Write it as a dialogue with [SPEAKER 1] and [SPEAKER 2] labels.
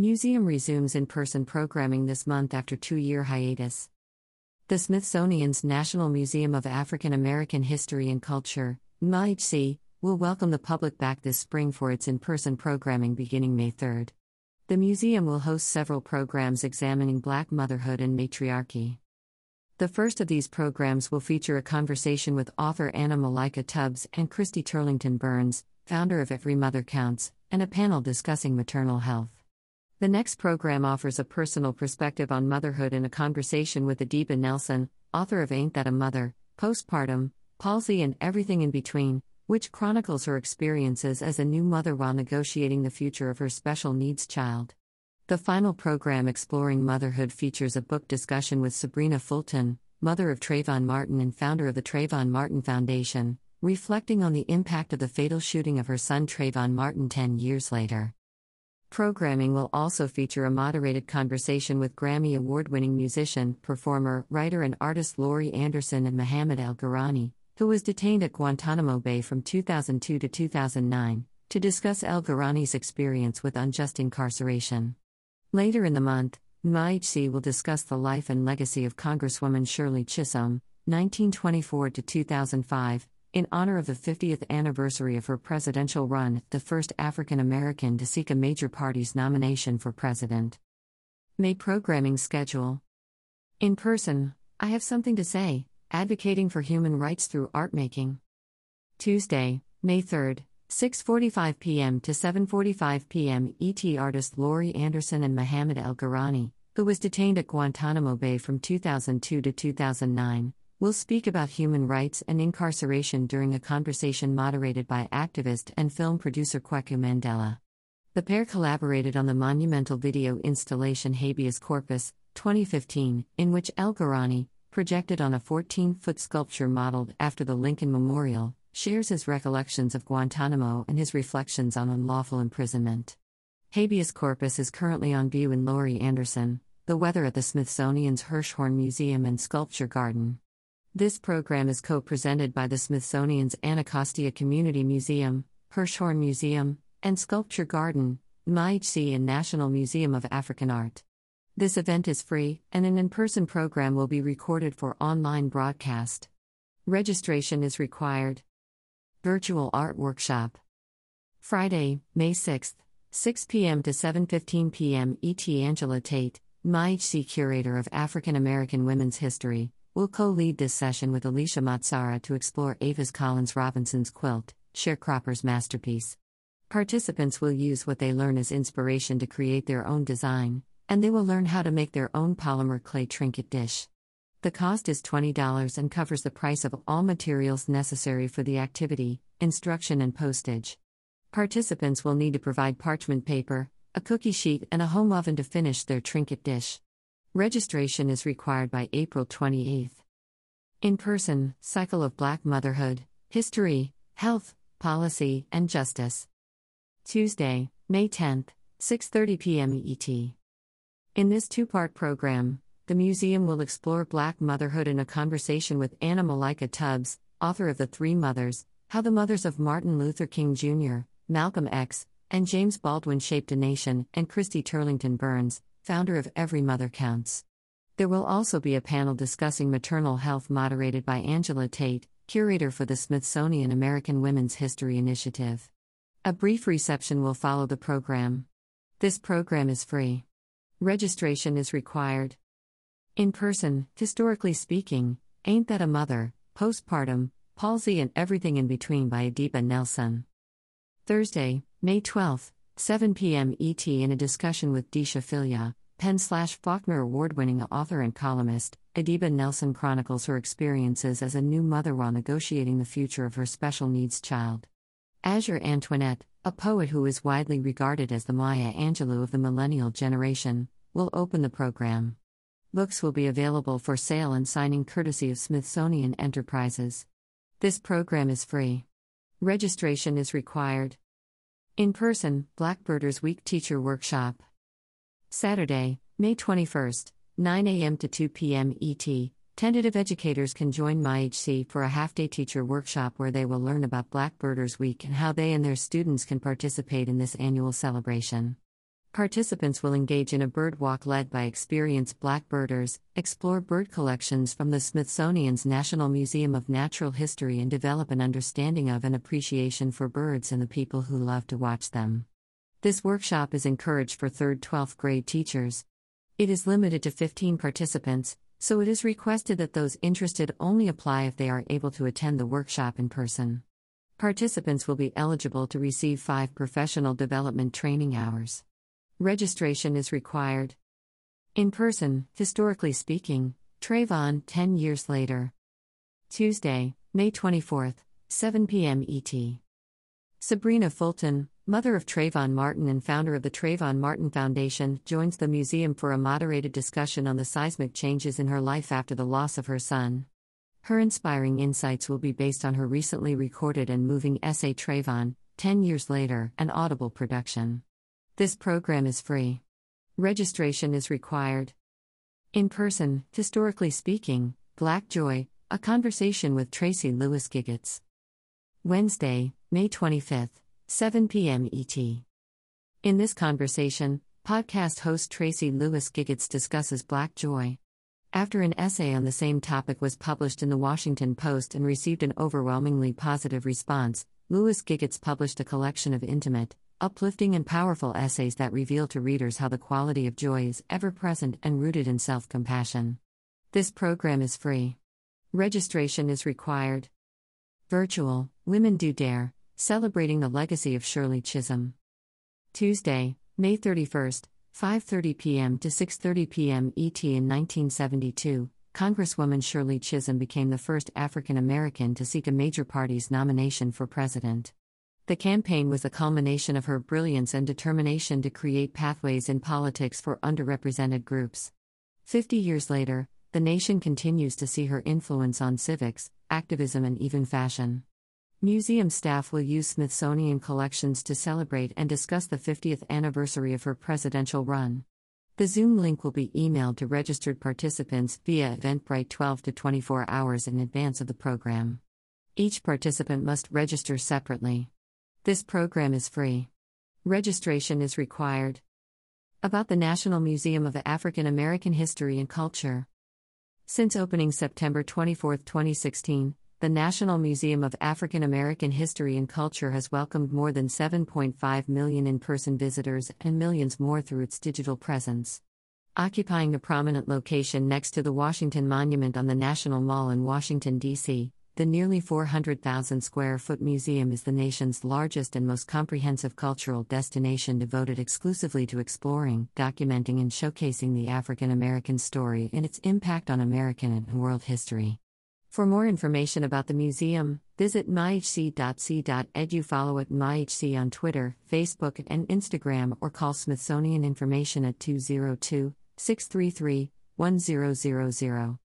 [SPEAKER 1] Museum resumes in person programming this month after two year hiatus. The Smithsonian's National Museum of African American History and Culture, MAHC, will welcome the public back this spring for its in person programming beginning May 3rd. The museum will host several programs examining Black motherhood and matriarchy. The first of these programs will feature a conversation with author Anna Malika Tubbs and Christy Turlington Burns, founder of Every Mother Counts, and a panel discussing maternal health. The next program offers a personal perspective on motherhood in a conversation with Adiba Nelson, author of Ain't That a Mother, Postpartum, Palsy, and Everything in Between, which chronicles her experiences as a new mother while negotiating the future of her special needs child. The final program exploring motherhood features a book discussion with Sabrina Fulton, mother of Trayvon Martin and founder of the Trayvon Martin Foundation, reflecting on the impact of the fatal shooting of her son Trayvon Martin 10 years later. Programming will also feature a moderated conversation with Grammy Award winning musician, performer, writer, and artist Laurie Anderson and Mohamed El Gharani, who was detained at Guantanamo Bay from 2002 to 2009, to discuss El Gharani's experience with unjust incarceration. Later in the month, MAHC will discuss the life and legacy of Congresswoman Shirley Chisholm, 1924 to 2005, in honor of the 50th anniversary of her presidential run, the first African American to seek a major party's nomination for president. May programming schedule. In person, I have something to say, advocating for human rights through art making. Tuesday, May 3rd, 6:45 p.m. to 7:45 p.m. ET artist Laurie Anderson and Mohamed El Gharani, who was detained at Guantanamo Bay from 2002 to 2009, will speak about human rights and incarceration during a conversation moderated by activist and film producer Kweku Mandela. The pair collaborated on the monumental video installation Habeas Corpus, 2015, in which El Gharani, projected on a 14 foot sculpture modeled after the Lincoln Memorial, shares his recollections of Guantanamo and his reflections on unlawful imprisonment. Habeas Corpus is currently on view in Laurie Anderson, the weather at the Smithsonian's Hirshhorn Museum and Sculpture Garden. This program is co presented by the Smithsonian's Anacostia Community Museum, Hirshhorn Museum, and Sculpture Garden, MAHC and National Museum of African Art. This event is free, and an in person program will be recorded for online broadcast. Registration is required. Virtual Art Workshop. Friday, May 6th, 6 p.m. to 7:15 p.m. ET Angela Tate, MAHC curator of African American women's history, will co lead this session with Alicia Matsara to explore Avis Collins Robinson's quilt, Sharecropper's masterpiece. Participants will use what they learn as inspiration to create their own design, and they will learn how to make their own polymer clay trinket dish. The cost is $20 and covers the price of all materials necessary for the activity, instruction, and postage. Participants will need to provide parchment paper, a cookie sheet, and a home oven to finish their trinket dish. Registration is required by April 28. In person, Cycle of Black Motherhood, History, Health, Policy, and Justice. Tuesday, May 10, 6:30 p.m. ET. In this two-part program, the museum will explore Black motherhood in a conversation with Anna Malika Tubbs, author of The Three Mothers: How the Mothers of Martin Luther King Jr., Malcolm X, and James Baldwin Shaped a Nation, and Christy Turlington Burns, founder of Every Mother Counts. There will also be a panel discussing maternal health moderated by Angela Tate, curator for the Smithsonian American Women's History Initiative. A brief reception will follow the program. This program is free. Registration is required. In person, historically speaking, Ain't That a Mother, Postpartum, Palsy and Everything in Between by Adiba Nelson. Thursday, May 12th, 7 p.m. ET in a discussion with Deesha Philyaw, PEN slash Faulkner award winning author and columnist, Adiba Nelson chronicles her experiences as a new mother while negotiating the future of her special needs child. Azure Antoinette, a poet who is widely regarded as the Maya Angelou of the millennial generation, will open the program. Books will be available for sale and signing courtesy of Smithsonian Enterprises. This program is free. Registration is required. In person, Blackbirders Week Teacher Workshop. Saturday, May 21st, 9 a.m. to 2 p.m. ET. Tentative educators can join MyHC for a half day teacher workshop where they will learn about Blackbirders Week and how they and their students can participate in this annual celebration. Participants will engage in a bird walk led by experienced blackbirders, explore bird collections from the Smithsonian's National Museum of Natural History, and develop an understanding of and appreciation for birds and the people who love to watch them. This workshop is encouraged for 3rd 12th grade teachers. It is limited to 15 participants, so it is requested that those interested only apply if they are able to attend the workshop in person. Participants will be eligible to receive five professional development training hours. Registration is required. In person, historically speaking, Trayvon 10 years later. Tuesday, May 24th, 7 p.m. ET. Sabrina Fulton, mother of Trayvon Martin and founder of the Trayvon Martin Foundation, joins the museum for a moderated discussion on the seismic changes in her life after the loss of her son. Her inspiring insights will be based on her recently recorded and moving essay Trayvon, 10 Years Later, an audible production. This program is free. Registration is required. In person, historically speaking, Black Joy, a conversation with Tracy Lewis Giggetts. Wednesday, May 25th, 7 p.m. ET. In this conversation, podcast host Tracy Lewis Giggetts discusses Black Joy. After an essay on the same topic was published in the Washington Post and received an overwhelmingly positive response, Lewis Giggetts published a collection of intimate, uplifting and powerful essays that reveal to readers how the quality of joy is ever present and rooted in self compassion. This program is free. Registration is required. Virtual Women Do Dare, celebrating the legacy of Shirley Chisholm. Tuesday, May 31st, 5:30 p.m. to 6:30 p.m. ET in 1972, Congresswoman Shirley Chisholm became the first African American to seek a major party's nomination for president. The campaign was a culmination of her brilliance and determination to create pathways in politics for underrepresented groups. Fifty years later, the nation continues to see her influence on civics, activism, and even fashion. Museum staff will use Smithsonian collections to celebrate and discuss the 50th anniversary of her presidential run. The Zoom link will be emailed to registered participants via Eventbrite 12 to 24 hours in advance of the program. Each participant must register separately. This program is free. Registration is required. About the National Museum of African American History and Culture. Since opening September 24, 2016, the National Museum of African American History and Culture has welcomed more than 7.5 million in person visitors and millions more through its digital presence. Occupying a prominent location next to the Washington Monument on the National Mall in Washington, D.C., the nearly 400,000 square foot museum is the nation's largest and most comprehensive cultural destination devoted exclusively to exploring, documenting, and showcasing the African American story and its impact on American and world history. For more information about the museum, visit myhc.c.edu, follow at myhc on Twitter, Facebook, and Instagram, or call Smithsonian Information at 202 633 1000.